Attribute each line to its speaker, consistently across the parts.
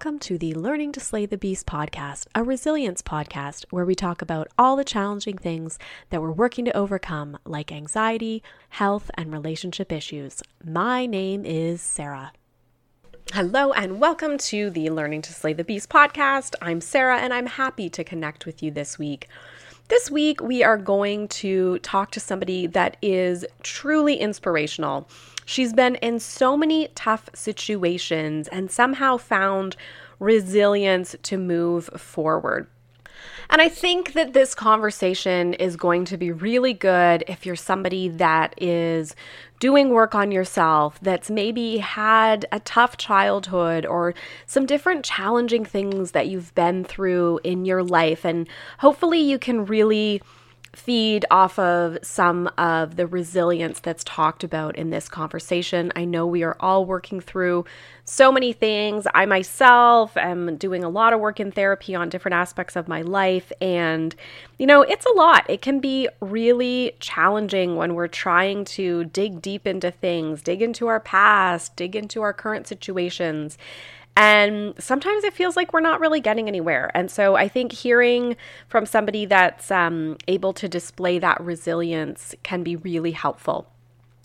Speaker 1: Welcome to the Learning to Slay the Beast podcast, a resilience podcast where we talk about all the challenging things that we're working to overcome, like anxiety, health, and relationship issues. My name is Sarah. Hello, and welcome to the Learning to Slay the Beast podcast. I'm Sarah, and I'm happy to connect with you this week. This week, we are going to talk to somebody that is truly inspirational. She's been in so many tough situations and somehow found resilience to move forward. And I think that this conversation is going to be really good if you're somebody that is doing work on yourself, that's maybe had a tough childhood or some different challenging things that you've been through in your life. And hopefully you can really feed off of some of the resilience that's talked about in this conversation. I know we are all working through so many things. I myself am doing a lot of work in therapy on different aspects of my life. And, you know, it's a lot. It can be really challenging when we're trying to dig deep into things, dig into our past, dig into our current situations. And sometimes it feels like we're not really getting anywhere. And so I think hearing from somebody that's um, able to display that resilience can be really helpful.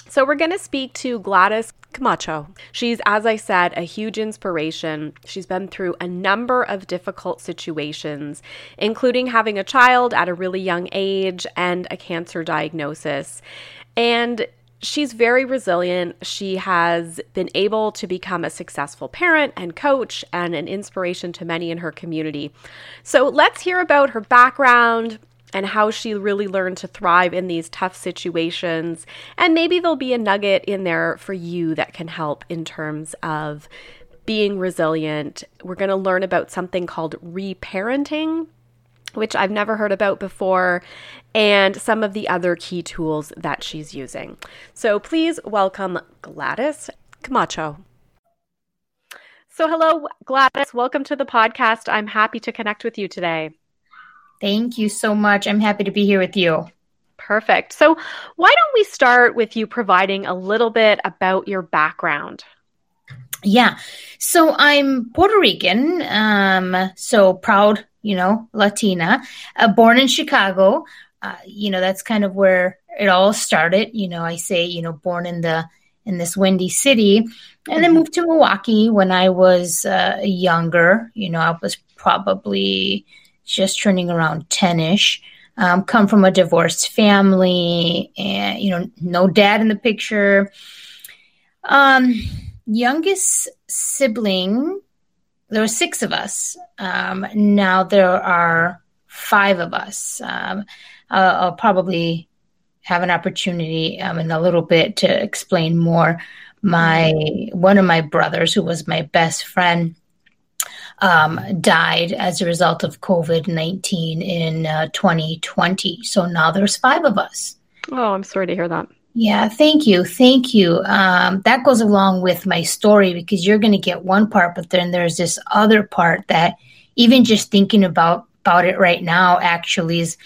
Speaker 1: So, we're going to speak to Gladys Camacho. She's, as I said, a huge inspiration. She's been through a number of difficult situations, including having a child at a really young age and a cancer diagnosis. And she's very resilient. She has been able to become a successful parent and coach and an inspiration to many in her community. So let's hear about her background and how she really learned to thrive in these tough situations. And maybe there'll be a nugget in there for you that can help in terms of being resilient. We're going to learn about something called reparenting which I've never heard about before, and some of the other key tools that she's using. So please welcome Gladys Camacho. So, hello, Gladys. Welcome to the podcast. I'm happy to connect with you today.
Speaker 2: Thank you so much. I'm happy to be here with you.
Speaker 1: Perfect. So, why don't we start with you providing a little bit about your background?
Speaker 2: Yeah. So, I'm Puerto Rican, um, so proud you know, Latina, uh, born in Chicago. Uh, you know, that's kind of where it all started. You know, I say, you know, born in the in this windy city, and then mm-hmm. moved to Milwaukee when I was uh, younger. You know, I was probably just turning around ten ish. Um, come from a divorced family, and you know, no dad in the picture. Um, youngest sibling there were six of us. Um, now there are five of us. Um, I'll, I'll, probably have an opportunity um, in a little bit to explain more. My one of my brothers, who was my best friend, um, died as a result of COVID nineteen in uh, 2020. So now there's five of us.
Speaker 1: Oh, I'm sorry to hear that.
Speaker 2: Yeah, thank you. Thank you. Um, that goes along with my story because you're going to get one part, but then there's this other part that even just thinking about about it right now actually is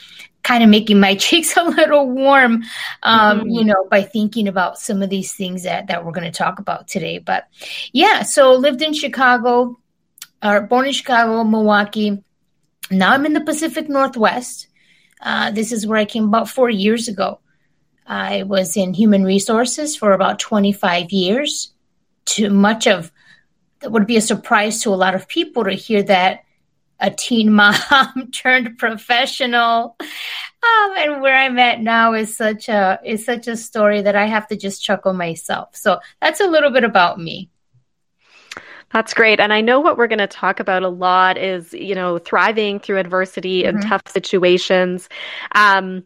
Speaker 2: kind of making my cheeks a little warm, um, mm-hmm. you know, by thinking about some of these things that, that we're going to talk about today. But yeah, so lived in Chicago, or born in Chicago, Milwaukee. Now I'm in the Pacific Northwest. Uh, this is where I came about four years ago. I was in human resources for about 25 years. To much of that would be a surprise to a lot of people to hear that a teen mom turned professional. Um, and where I'm at now is such a is such a story that I have to just chuckle myself. So that's a little bit about me.
Speaker 1: That's great. And I know what we're going to talk about a lot is, you know, thriving through adversity mm-hmm. and tough situations. Um,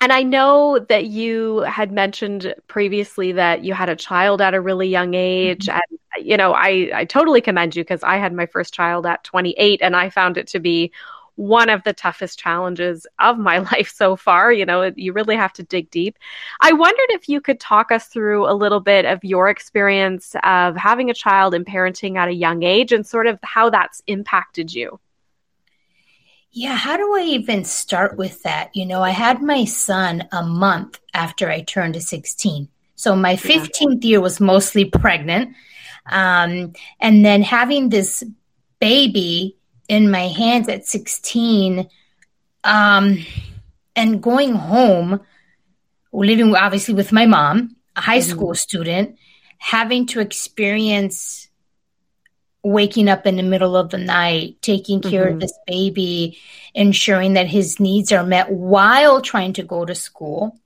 Speaker 1: and I know that you had mentioned previously that you had a child at a really young age. Mm-hmm. And, you know, I, I totally commend you because I had my first child at 28 and I found it to be one of the toughest challenges of my life so far. You know, you really have to dig deep. I wondered if you could talk us through a little bit of your experience of having a child and parenting at a young age and sort of how that's impacted you.
Speaker 2: Yeah, how do I even start with that? You know, I had my son a month after I turned to 16. So my 15th year was mostly pregnant. Um, and then having this baby in my hands at 16 um, and going home, living obviously with my mom, a high mm-hmm. school student, having to experience waking up in the middle of the night, taking care mm-hmm. of this baby, ensuring that his needs are met while trying to go to school.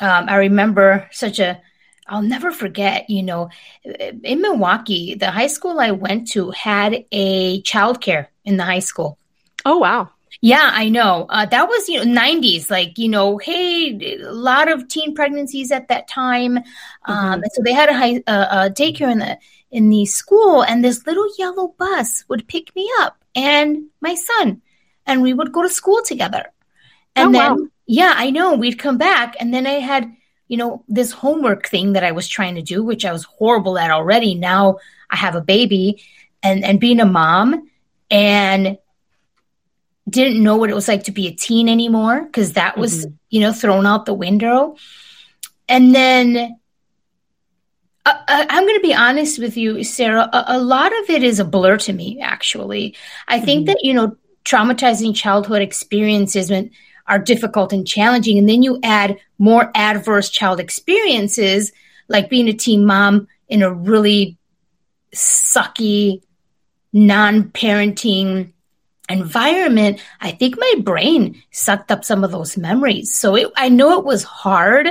Speaker 2: Um, I remember such a, I'll never forget, you know, in Milwaukee, the high school I went to had a childcare in the high school.
Speaker 1: Oh, wow.
Speaker 2: Yeah, I know. Uh, that was, you know, 90s, like, you know, hey, a lot of teen pregnancies at that time. Um, mm-hmm. So they had a, high, uh, a daycare in the, in the school and this little yellow bus would pick me up and my son and we would go to school together. And oh, then, wow. yeah, I know we'd come back and then I had, you know, this homework thing that I was trying to do, which I was horrible at already. Now I have a baby and, and being a mom and didn't know what it was like to be a teen anymore because that was, mm-hmm. you know, thrown out the window. And then uh, uh I'm going to be honest with you, Sarah. A, a, lot of it is a blur to me, actually. I mm-hmm. think that, you know, traumatizing childhood experiences are difficult and challenging. And then you add more adverse child experiences, like being a teen mom in a really sucky, non parenting environment, I think my brain sucked up some of those memories. So it, I know it was hard.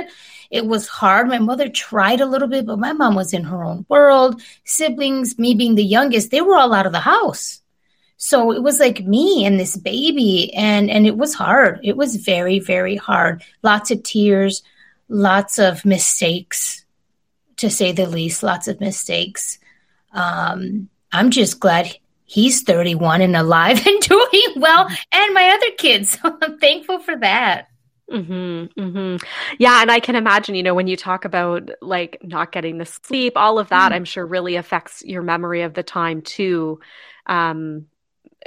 Speaker 2: It was hard. My mother tried a little bit, but my mom was in her own world. Siblings, me being the youngest, they were all out of the house. So it was like me and this baby and and it was hard. It was very very hard. Lots of tears, lots of mistakes to say the least, lots of mistakes. Um, I'm just glad he's 31 and alive and doing well, and my other kids. So I'm thankful for that.
Speaker 1: Mm-hmm, mm-hmm. Yeah, and I can imagine, you know, when you talk about like not getting the sleep, all of that, mm-hmm. I'm sure really affects your memory of the time too. Um,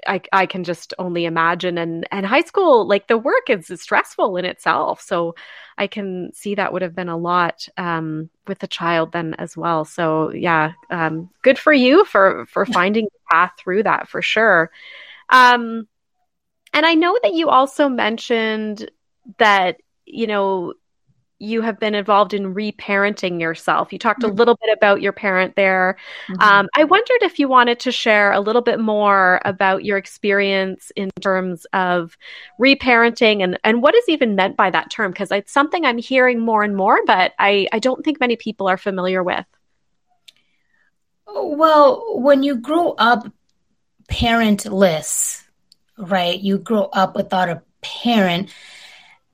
Speaker 1: I, I can just only imagine and and high school like the work is stressful in itself so i can see that would have been a lot um, with the child then as well so yeah um, good for you for for finding a path through that for sure um, and i know that you also mentioned that you know you have been involved in reparenting yourself. You talked mm-hmm. a little bit about your parent there. Mm-hmm. Um, I wondered if you wanted to share a little bit more about your experience in terms of reparenting and, and what is even meant by that term, because it's something I'm hearing more and more, but I, I don't think many people are familiar with.
Speaker 2: Well, when you grow up parentless, right, you grow up without a parent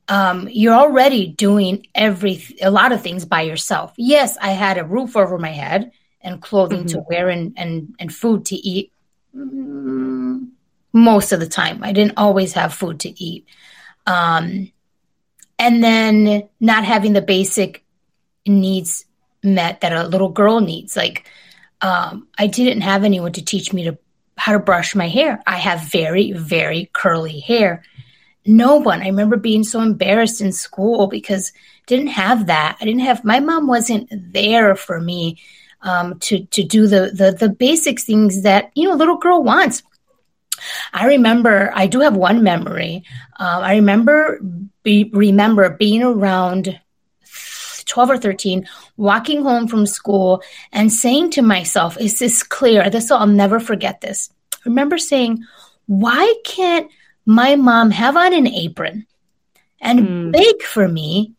Speaker 2: um, you're already doing every a lot of things by yourself. Yes, I had a roof over my head and clothing mm-hmm. to wear and, and and food to eat. Mm, most of the time, I didn't always have food to eat, um, and then not having the basic needs met that a little girl needs. Like um, I didn't have anyone to teach me to how to brush my hair. I have very very curly hair no one. I remember being so embarrassed in school because I didn't have that. I didn't have my mom wasn't there for me um, to to do the, the the basic things that you know a little girl wants. I remember I do have one memory. Uh, I remember be, remember being around 12 or 13, walking home from school and saying to myself, Is this clear? This I'll never forget this. I remember saying, Why can't my mom have on an apron and mm. bake for me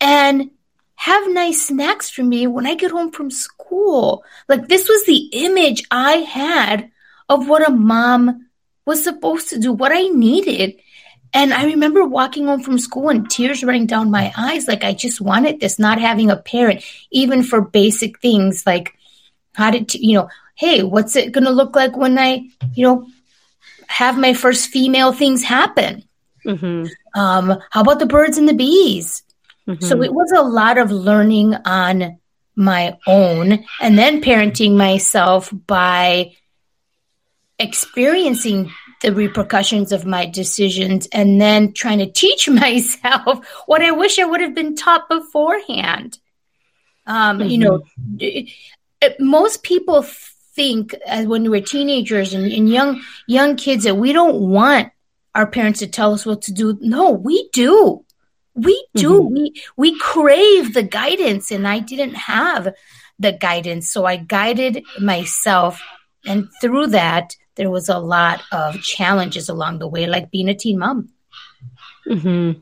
Speaker 2: and have nice snacks for me when I get home from school. Like this was the image I had of what a mom was supposed to do, what I needed. And I remember walking home from school and tears running down my eyes. Like I just wanted this, not having a parent, even for basic things like how did, you know, hey, what's it going to look like when I, you know, have my first female things happen. Mm-hmm. Um, how about the birds and the bees? Mm-hmm. So it was a lot of learning on my own and then parenting myself by experiencing the repercussions of my decisions and then trying to teach myself what I wish I would have been taught beforehand. Um, mm-hmm. You know, it, most people think as when we're teenagers and, and young young kids that we don't want our parents to tell us what to do. No, we do. We do. Mm-hmm. We we crave the guidance, and I didn't have the guidance, so I guided myself, and through that, there was a lot of challenges along the way, like being a teen mom.
Speaker 1: Mm-hmm.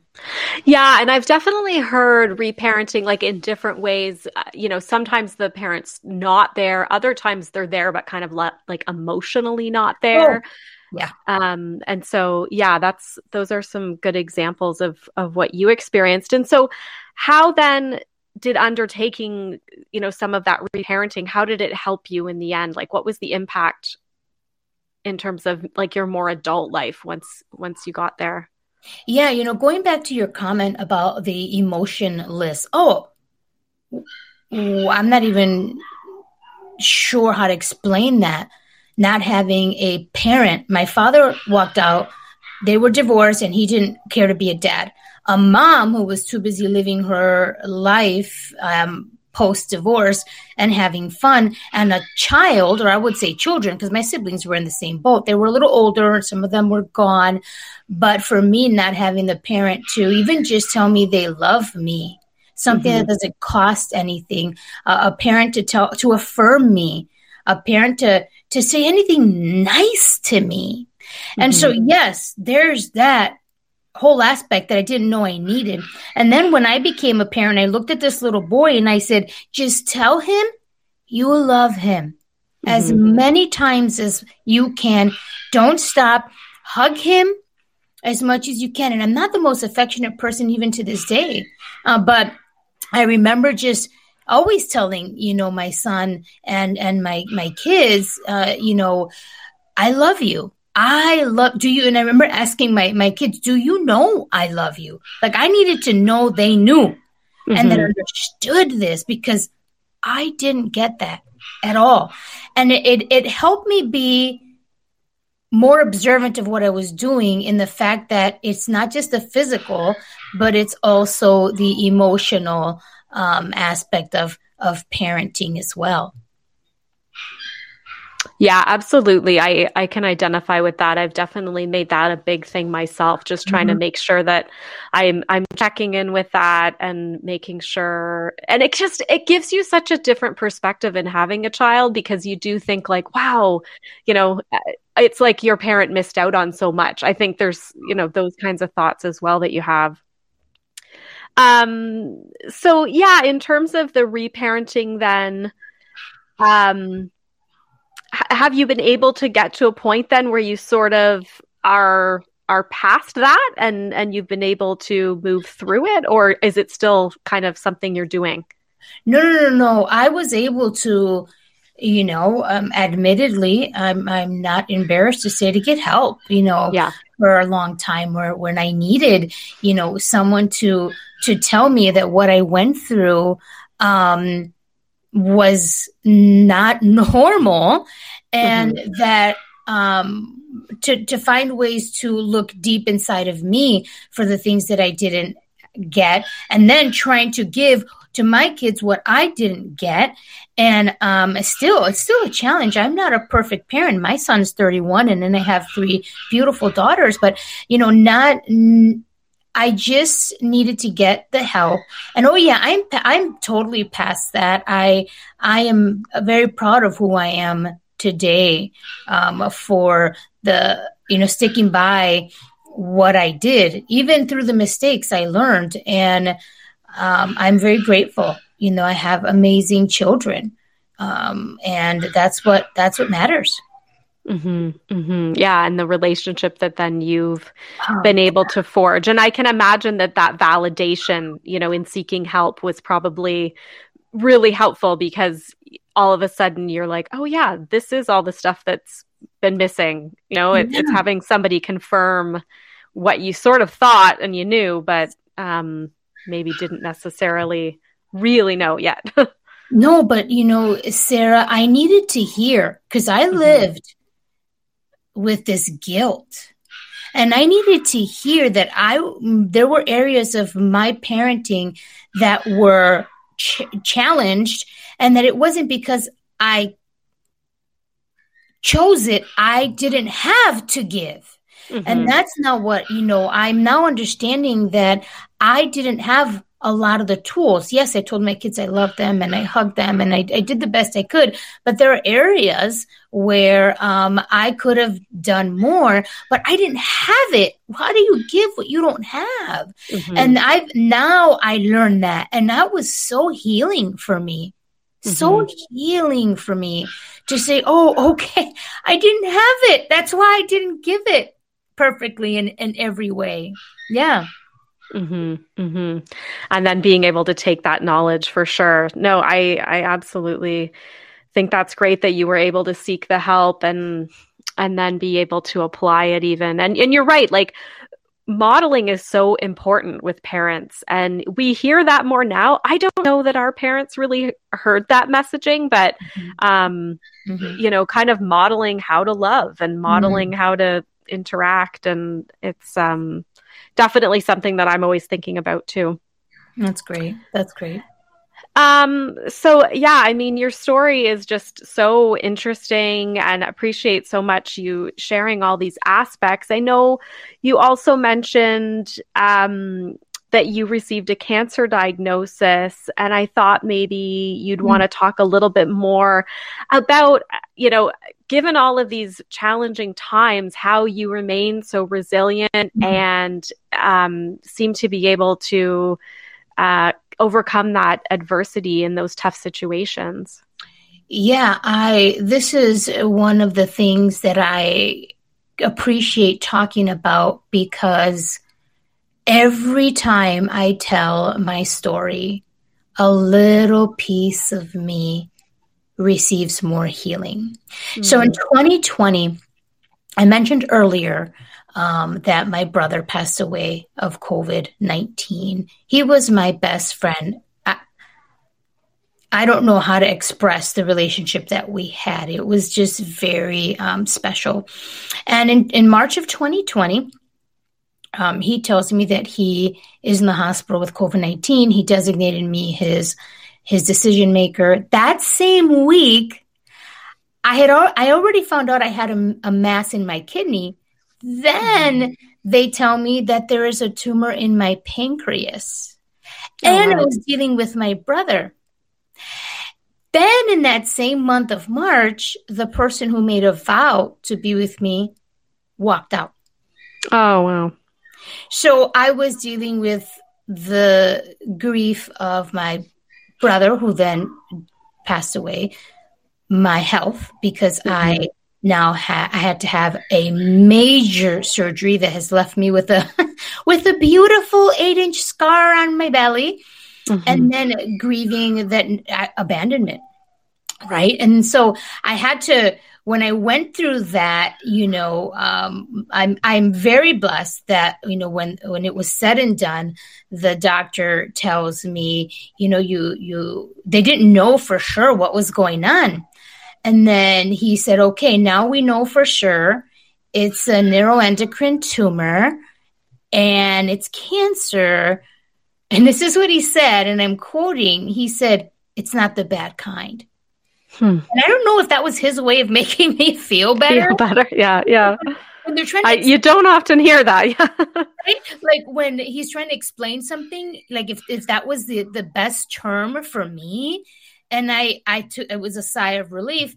Speaker 1: Yeah, and I've definitely heard reparenting like in different ways. Uh, you know, sometimes the parents not there, other times they're there but kind of le- like emotionally not there. Oh,
Speaker 2: yeah.
Speaker 1: Um and so yeah, that's those are some good examples of of what you experienced. And so how then did undertaking, you know, some of that reparenting, how did it help you in the end? Like what was the impact in terms of like your more adult life once once you got there?
Speaker 2: Yeah, you know, going back to your comment about the emotionless. Oh, I'm not even sure how to explain that. Not having a parent. My father walked out. They were divorced and he didn't care to be a dad. A mom who was too busy living her life um, post divorce and having fun, and a child, or I would say children, because my siblings were in the same boat. They were a little older, some of them were gone. But for me, not having the parent to even just tell me they love me, something mm-hmm. that doesn't cost anything, uh, a parent to tell, to affirm me, a parent to, to say anything nice to me. Mm-hmm. And so, mm-hmm. yes, there's that whole aspect that I didn't know I needed. And then when I became a parent, I looked at this little boy and I said, just tell him you love him mm-hmm. as many times as you can. Don't stop. Hug him as much as you can. And I'm not the most affectionate person even to this day. Uh, but I remember just always telling, you know, my son and, and my, my kids, uh, you know, I love you. I love, do you, and I remember asking my, my kids, do you know I love you? Like I needed to know they knew mm-hmm. and that understood this because I didn't get that at all. And it, it, it helped me be more observant of what I was doing in the fact that it's not just the physical, but it's also the emotional um, aspect of, of parenting as well.
Speaker 1: Yeah, absolutely. I I can identify with that. I've definitely made that a big thing myself, just trying mm-hmm. to make sure that I'm I'm checking in with that and making sure and it just it gives you such a different perspective in having a child because you do think like, wow, you know, uh, it's like your parent missed out on so much. I think there's, you know, those kinds of thoughts as well that you have. Um so yeah, in terms of the reparenting then um have you been able to get to a point then where you sort of are are past that and and you've been able to move through it? Or is it still kind of something you're doing?
Speaker 2: No no no no. I was able to you know um, admittedly i'm i'm not embarrassed to say to get help you know
Speaker 1: yeah.
Speaker 2: for a long time where when i needed you know someone to to tell me that what i went through um was not normal and mm-hmm. that um, to, to find ways to look deep inside of me for the things that I didn't get, and then trying to give to my kids what I didn't get. And um, still, it's still a challenge. I'm not a perfect parent. My son's 31, and then I have three beautiful daughters. But you know, not n- I just needed to get the help. And oh yeah, I'm I'm totally past that. I I am very proud of who I am today um, for the you know sticking by what I did, even through the mistakes I learned, and um, I'm very grateful. You know, I have amazing children, um, and that's what that's what matters.
Speaker 1: Mm-hmm, mm-hmm. Yeah, and the relationship that then you've oh, been able to forge, and I can imagine that that validation, you know, in seeking help was probably really helpful because all of a sudden you're like, oh yeah, this is all the stuff that's been missing. You know, it, yeah. it's having somebody confirm what you sort of thought and you knew, but um, maybe didn't necessarily really know yet.
Speaker 2: no, but you know, Sarah, I needed to hear because I mm-hmm. lived with this guilt. And I needed to hear that I there were areas of my parenting that were ch- challenged and that it wasn't because I chose it, I didn't have to give. Mm-hmm. And that's not what, you know, I'm now understanding that I didn't have a lot of the tools. Yes, I told my kids I loved them and I hugged them and I, I did the best I could. But there are areas where um, I could have done more, but I didn't have it. How do you give what you don't have? Mm-hmm. And I've now I learned that, and that was so healing for me. Mm-hmm. So healing for me to say, "Oh, okay, I didn't have it. That's why I didn't give it perfectly in in every way." Yeah.
Speaker 1: Mm-hmm, mm-hmm. And then being able to take that knowledge for sure. No, I I absolutely think that's great that you were able to seek the help and and then be able to apply it even. And and you're right, like modeling is so important with parents and we hear that more now i don't know that our parents really heard that messaging but mm-hmm. um mm-hmm. you know kind of modeling how to love and modeling mm-hmm. how to interact and it's um definitely something that I'm always thinking about too.
Speaker 2: That's great. That's great.
Speaker 1: Um, so yeah, I mean, your story is just so interesting and appreciate so much you sharing all these aspects. I know you also mentioned, um, that you received a cancer diagnosis and i thought maybe you'd mm-hmm. want to talk a little bit more about you know given all of these challenging times, how you remain so resilient mm-hmm. and um, seem to be able to uh, overcome that adversity in those tough situations.
Speaker 2: Yeah, I this is one of the things that I appreciate talking about because every time I tell my story, a little piece of me receives more healing. Mm-hmm. So in 2020, hmm. I mentioned earlier um, that my brother passed away of COVID 19. He was my best friend. I, I, don't know how to express the relationship that we had. It was just very um, special. And in, in March of 2020, um, he tells me that he is in the hospital with COVID 19. He designated me his his decision maker. That same week, I had al- I already found out I had a, a mass in my kidney. Then mm-hmm. they tell me that there is a tumor in my pancreas, oh, and wow. I was dealing with my brother. Then, in that same month of March, the person who made a vow to be with me walked out.
Speaker 1: Oh, wow.
Speaker 2: So I was dealing with the grief of my brother who then passed away, my health because mm-hmm. I now ha- I had to have a major surgery that has left me with a with a beautiful eight inch scar on my belly, mm-hmm. and then grieving that uh, abandonment, right? And so I had to when I went through that, you know, um, I'm I'm very blessed that you know when when it was said and done, the doctor tells me, you know, you you they didn't know for sure what was going on, and then he said, okay, now we know for sure it's a neuroendocrine tumor, and it's cancer, and this is what he said, and I'm quoting. He said, "It's not the bad kind." Hmm. And I don't know if that was his way of making me feel better.
Speaker 1: Feel better, yeah, yeah. When they're trying to I, you don't often hear that,
Speaker 2: right? Like when he's trying to explain something, like if, if that was the the best term for me, and I I took it was a sigh of relief.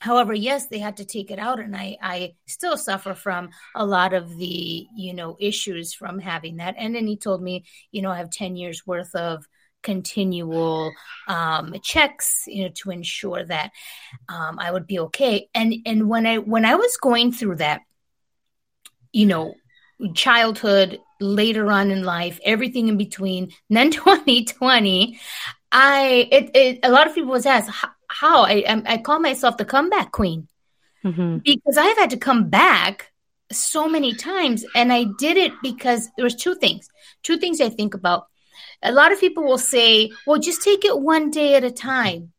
Speaker 2: However, yes, they had to take it out, and I I still suffer from a lot of the you know issues from having that. And then he told me, you know, I have ten years worth of continual um, checks, you know, to ensure that um, I would be okay. And and when I when I was going through that, you know, childhood, later on in life, everything in between, then 2020, I it, it a lot of people was asked how, I I call myself the comeback queen mm-hmm. because I've had to come back so many times, and I did it because there was two things. Two things I think about a lot of people will say, well, just take it one day at a time.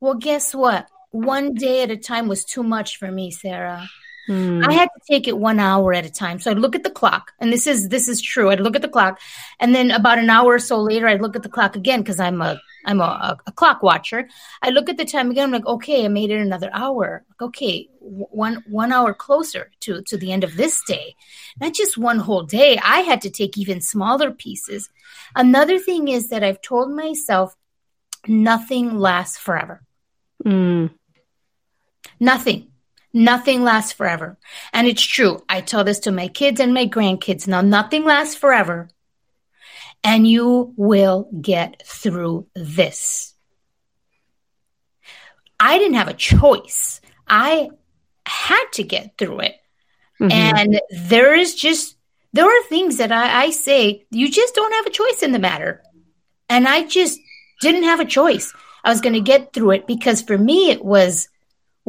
Speaker 2: Well, guess what? One day at a time was too much for me, Sarah. Mm. I had to take it one hour at a time. So I'd look at the clock, and this is this is true. I'd look at the clock, and then about an hour or so later, I'd look at the clock again because I'm a I'm a, a, clock watcher. I look at the time again. I'm like, okay, I made it another hour. Like, okay, one one hour closer to to the end of this day, not just one whole day. I had to take even smaller pieces. Another thing is that I've told myself nothing lasts forever.
Speaker 1: Mm.
Speaker 2: Nothing. Nothing lasts forever. And it's true. I tell this to my kids and my grandkids. Now, nothing lasts forever. And you will get through this. I didn't have a choice. I had to get through it. Mm-hmm. And there is just, there are things that I, I say, you just don't have a choice in the matter. And I just didn't have a choice. I was going to get through it because for me, it was,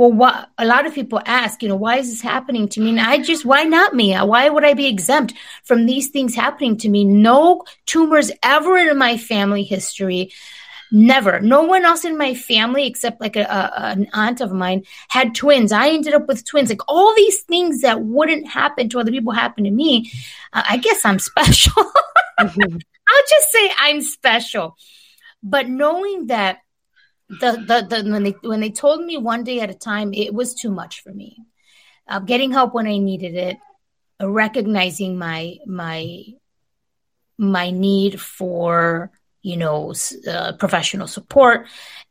Speaker 2: well, what a lot of people ask, you know, why is this happening to me? And I just, why not me? Why would I be exempt from these things happening to me? No tumors ever in my family history. Never. No one else in my family, except like a, a, an aunt of mine, had twins. I ended up with twins. Like all these things that wouldn't happen to other people happen to me. Uh, I guess I'm special. mm-hmm. I'll just say I'm special. But knowing that the, the, the when they when they told me one day at a time, it was too much for me. Uh, getting help when I needed it, uh, recognizing my my my need for you know uh, professional support,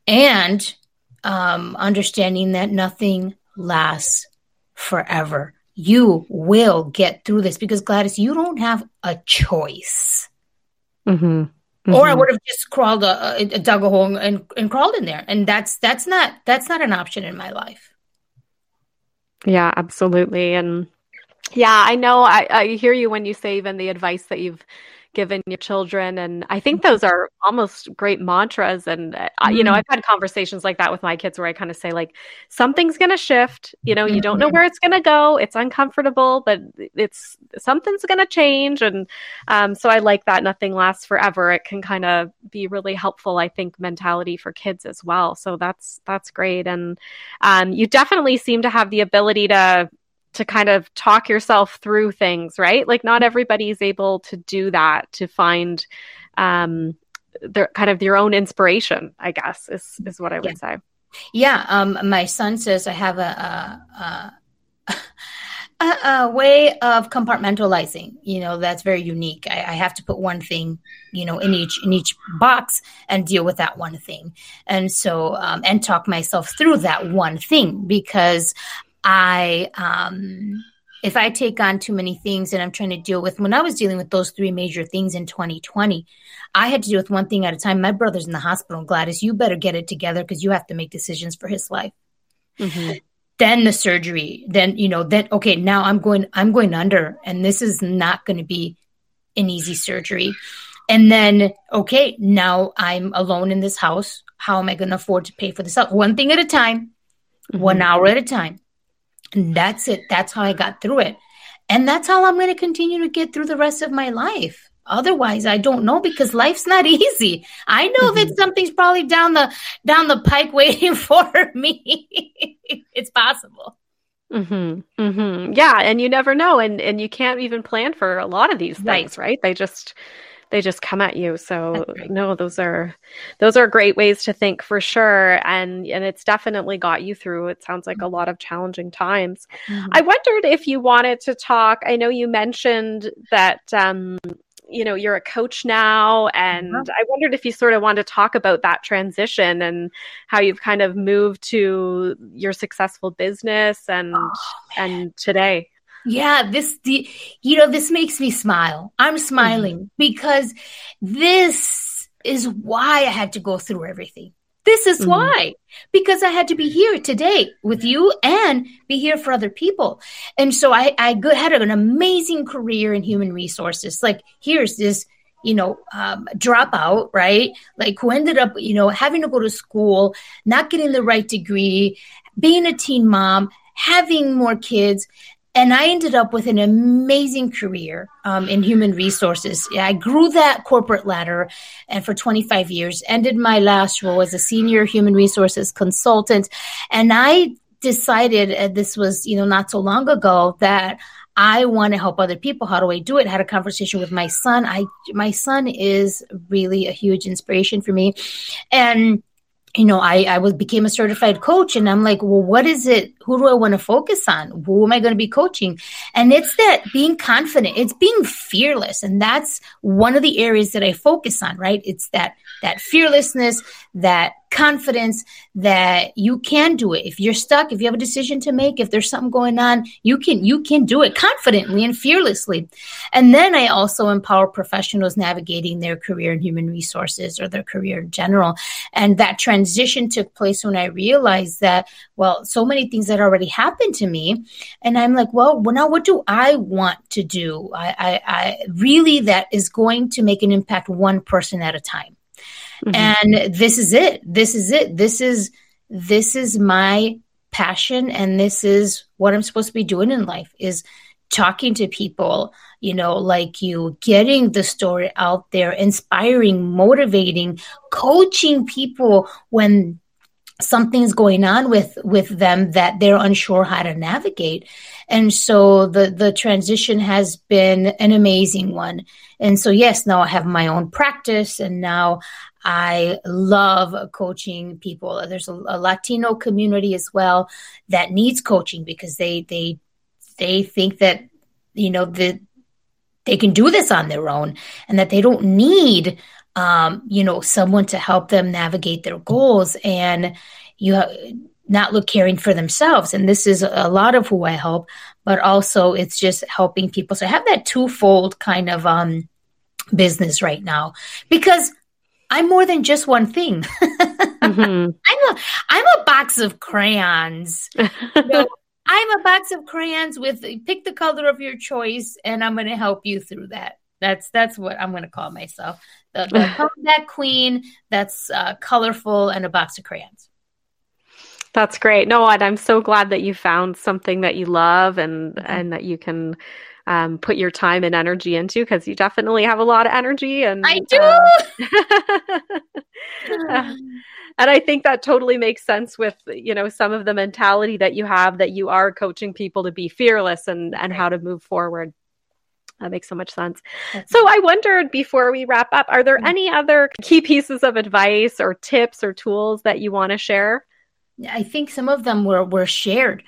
Speaker 2: and um, understanding that nothing lasts forever. You will get through this because Gladys, you don't have a choice.
Speaker 1: Mm-hmm.
Speaker 2: Mm-hmm. Or I mm-hmm. would have just crawled a, a, dug a hole and, and crawled in there, and that's that's not that's not an option in my life.
Speaker 1: Yeah, absolutely, and yeah, I know. I, I hear you when you say even the advice that you've given your children and i think those are almost great mantras and mm-hmm. you know mm-hmm. i've had conversations like that with my kids where i kind of say like something's going to shift you know you don't know mm-hmm. where it's going to go it's uncomfortable but it's something's going to change and um, so i like that nothing lasts forever it can kind of be really helpful i think mentality for kids as well so that's that's great and um, you definitely seem to have the ability to to kind of talk yourself through things, right? Like not everybody's able to do that to find um their kind of their own inspiration, I guess is is what I would
Speaker 2: yeah.
Speaker 1: say.
Speaker 2: Yeah, um my son says I have a, a, a, a way of compartmentalizing, you know, that's very unique. I, I have to put one thing, you know, in each in each box and deal with that one thing, and so um, and talk myself through that one thing because I um if I take on too many things and I'm trying to deal with when I was dealing with those three major things in 2020, I had to deal with one thing at a time. My brother's in the hospital. Gladys, you better get it together because you have to make decisions for his life. Mm-hmm. Then the surgery. Then you know. Then okay. Now I'm going. I'm going under, and this is not going to be an easy surgery. And then okay, now I'm alone in this house. How am I going to afford to pay for this? One thing at a time, mm-hmm. one hour at a time. And that's it. That's how I got through it. And that's how I'm going to continue to get through the rest of my life. Otherwise, I don't know because life's not easy. I know mm-hmm. that something's probably down the down the pike waiting for me. it's possible.
Speaker 1: Mm-hmm. Mm-hmm. Yeah, and you never know, and and you can't even plan for a lot of these things, right? right? They just they just come at you. So no, those are those are great ways to think for sure. And and it's definitely got you through. It sounds like a lot of challenging times. Mm-hmm. I wondered if you wanted to talk. I know you mentioned that um, you know you're a coach now and mm-hmm. i wondered if you sort of wanted to talk about that transition and how you've kind of moved to your successful business and oh, and today
Speaker 2: yeah, this the you know this makes me smile. I'm smiling mm-hmm. because this is why I had to go through everything. This is mm-hmm. why because I had to be here today with you and be here for other people. And so I I had an amazing career in human resources. Like here's this you know, um, dropout, right? Like who ended up, you know, having to go to school, not getting the right degree, being a teen mom, having more kids, and I ended up with an amazing career um, in human resources. I grew that corporate ladder, and for 25 years, ended my last role as a senior human resources consultant. And I decided, uh, this was, you know, not so long ago, that I want to help other people. How do I do it? I had a conversation with my son. I my son is really a huge inspiration for me. And you know, I, I was became a certified coach and I'm like, well, what is it? Who do I want to focus on? Who am I going to be coaching? And it's that being confident. It's being fearless. And that's one of the areas that I focus on, right? It's that, that fearlessness, that confidence that you can do it. If you're stuck, if you have a decision to make, if there's something going on, you can you can do it confidently and fearlessly. And then I also empower professionals navigating their career in human resources or their career in general. And that transition took place when I realized that well, so many things had already happened to me, and I'm like, well, well now what do I want to do? I, I, I really that is going to make an impact one person at a time. Mm-hmm. And this is it. This is it. This is this is my passion and this is what I'm supposed to be doing in life is talking to people, you know, like you, getting the story out there, inspiring, motivating, coaching people when something's going on with with them that they're unsure how to navigate and so the the transition has been an amazing one and so yes now i have my own practice and now I love coaching people. There's a, a, Latino community as well that needs coaching because they they they think that you know that they can do this on their own and that they don't need um, you know someone to help them navigate their goals and you have not look caring for themselves. And this is a lot of who I help, but also it's just helping people. So I have that twofold kind of um, business right now because I'm more than just one thing. mm-hmm. I'm a I'm a box of crayons. you know, I'm a box of crayons with pick the color of your choice, and I'm going to help you through that. That's that's what I'm going to call myself. The, the that queen that's uh, colorful and a box of crayons.
Speaker 1: That's great. No, and I'm so glad that you found something that you love and mm-hmm. and that you can um, put your time and energy into because you definitely have a lot of energy and
Speaker 2: I do.
Speaker 1: Uh, and I think that totally makes sense with you know some of the mentality that you have that you are coaching people to be fearless and and how to move forward. That makes so much sense. So I wondered before we wrap up, are there mm-hmm. any other key pieces of advice or tips or tools that you want to share?
Speaker 2: I think some of them were were shared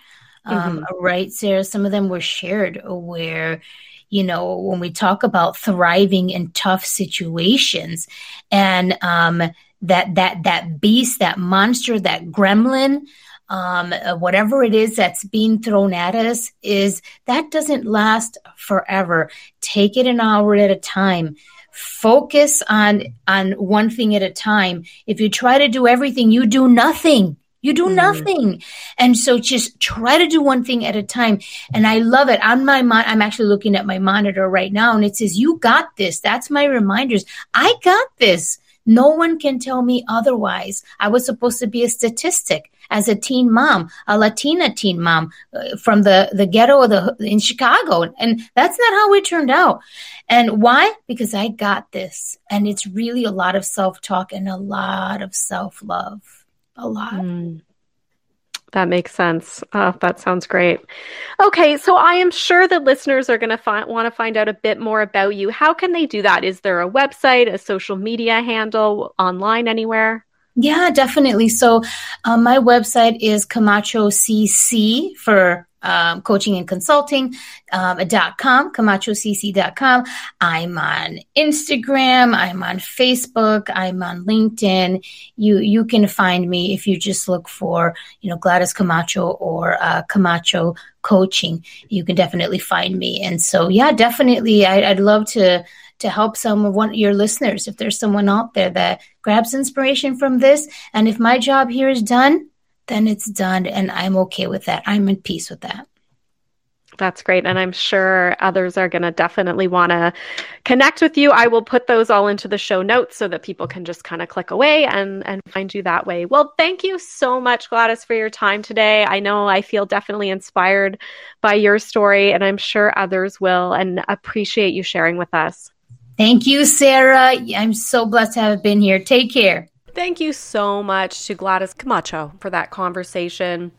Speaker 2: um, mm-hmm. right, Sarah? Some of them were shared where, you know, when we talk about thriving in tough situations and um, that that that beast, that monster, that gremlin, um, uh, whatever it is that's being thrown at us, is that doesn't last forever. Take it an hour at a time focus on on one thing at a time if you try to do everything you do nothing you do mm. nothing. And so just try to do one thing at a time. And I love it. On my mon- I'm actually looking at my monitor right now and it says, you got this. That's my reminders. I got this. No one can tell me otherwise. I was supposed to be a statistic as a teen mom, a Latina teen mom uh, from the, the ghetto of the, in Chicago. And that's not how it turned out. And why? Because I got this. And it's really a lot of self talk and a lot of self love a lot. Mm.
Speaker 1: That makes sense. Oh, that sounds great. Okay, so I am sure that listeners are going to fi- want to find out a bit more about you. How can they do that? Is there a website, a social media handle, online anywhere?
Speaker 2: Yeah, definitely. So, um, my website is Camacho CC for um, coaching and consulting um, .com, CamachoCC.com. I'm on Instagram. I'm on Facebook. I'm on LinkedIn. You you can find me if you just look for you know Gladys Camacho or uh, Camacho Coaching. You can definitely find me. And so yeah, definitely, I, I'd love to to help some of one your listeners if there's someone out there that grabs inspiration from this and if my job here is done then it's done and I'm okay with that. I'm in peace with that.
Speaker 1: That's great. And I'm sure others are going to definitely want to connect with you. I will put those all into the show notes so that people can just kind of click away and, and find you that way. Well, thank you so much, Gladys, for your time today. I know I feel definitely inspired by your story, and I'm sure others will and appreciate you sharing with us.
Speaker 2: Thank you, Sarah. I'm so blessed to have been here. Take care.
Speaker 1: Thank you so much to Gladys Camacho for that conversation.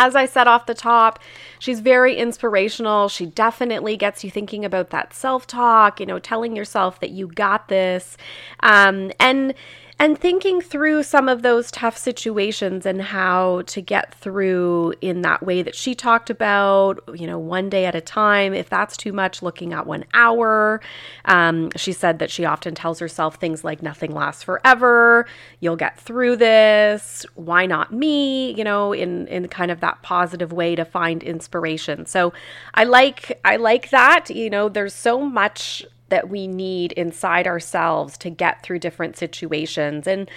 Speaker 1: as I said off the top, she's very inspirational. She definitely gets you thinking about that self talk, you know, telling yourself that you got this. Um, and and thinking through some of those tough situations and how to get through in that way that she talked about, you know, one day at a time. If that's too much, looking at one hour. Um, she said that she often tells herself things like, nothing lasts forever. You'll get through this. Why not me? You know, in, in kind of that positive way to find inspiration. So I like, I like that. You know, there's so much that we need inside ourselves to get through different situations. And,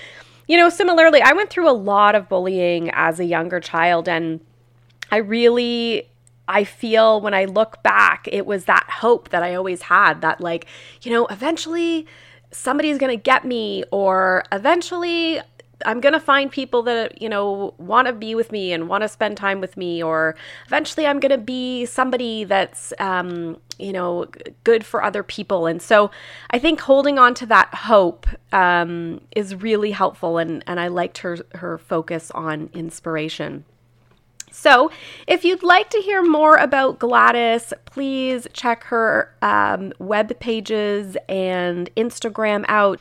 Speaker 1: you know, similarly, I went through a lot of bullying as a younger child, and I really. I feel when I look back, it was that hope that I always had that, like, you know, eventually somebody's going to get me, or eventually I'm going to find people that, you know, want to be with me and want to spend time with me, or eventually I'm going to be somebody that's, um, you know, good for other people. And so I think holding on to that hope um, is really helpful. And, and I liked her, her focus on inspiration. So, if you'd like to hear more about Gladys, please check her um, web pages and Instagram out.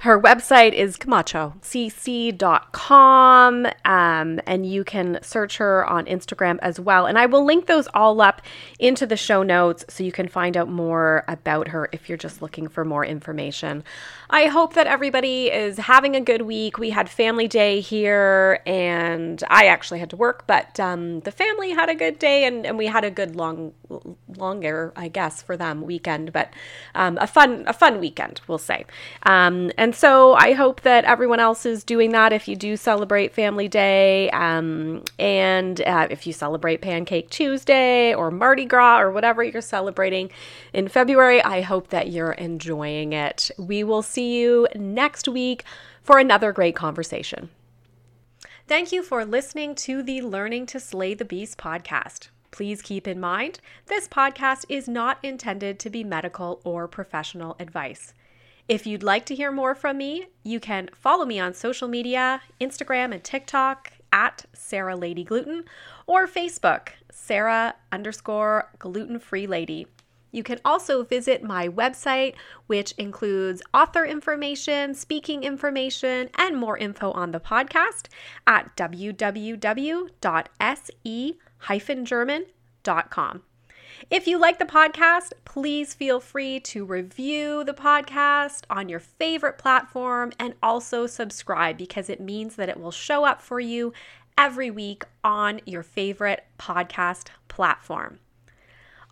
Speaker 1: Her website is camachocc.com, um, and you can search her on Instagram as well. And I will link those all up into the show notes so you can find out more about her if you're just looking for more information. I hope that everybody is having a good week. We had family day here, and I actually had to work, but um, the family had a good day, and, and we had a good long, longer, I guess, for them weekend, but um, a fun, a fun weekend, we'll say. Um, and so I hope that everyone else is doing that if you do celebrate Family Day, um, and uh, if you celebrate Pancake Tuesday or Mardi Gras or whatever you're celebrating in February. I hope that you're enjoying it. We will see you next week for another great conversation. Thank you for listening to the Learning to Slay the Beast podcast. Please keep in mind, this podcast is not intended to be medical or professional advice. If you'd like to hear more from me, you can follow me on social media, Instagram and TikTok at Sarah Lady Gluten, or Facebook, Sarah underscore gluten free lady. You can also visit my website, which includes author information, speaking information, and more info on the podcast at www.se-german.com. If you like the podcast, please feel free to review the podcast on your favorite platform and also subscribe because it means that it will show up for you every week on your favorite podcast platform.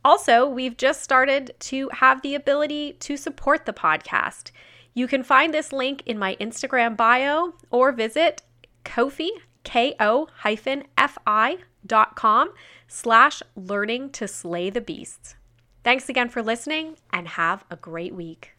Speaker 1: Also, we've just started to have the ability to support the podcast. You can find this link in my Instagram bio or visit Ko-fi, K-O-F-I dot com slash learning to slay the beasts. Thanks again for listening and have a great week.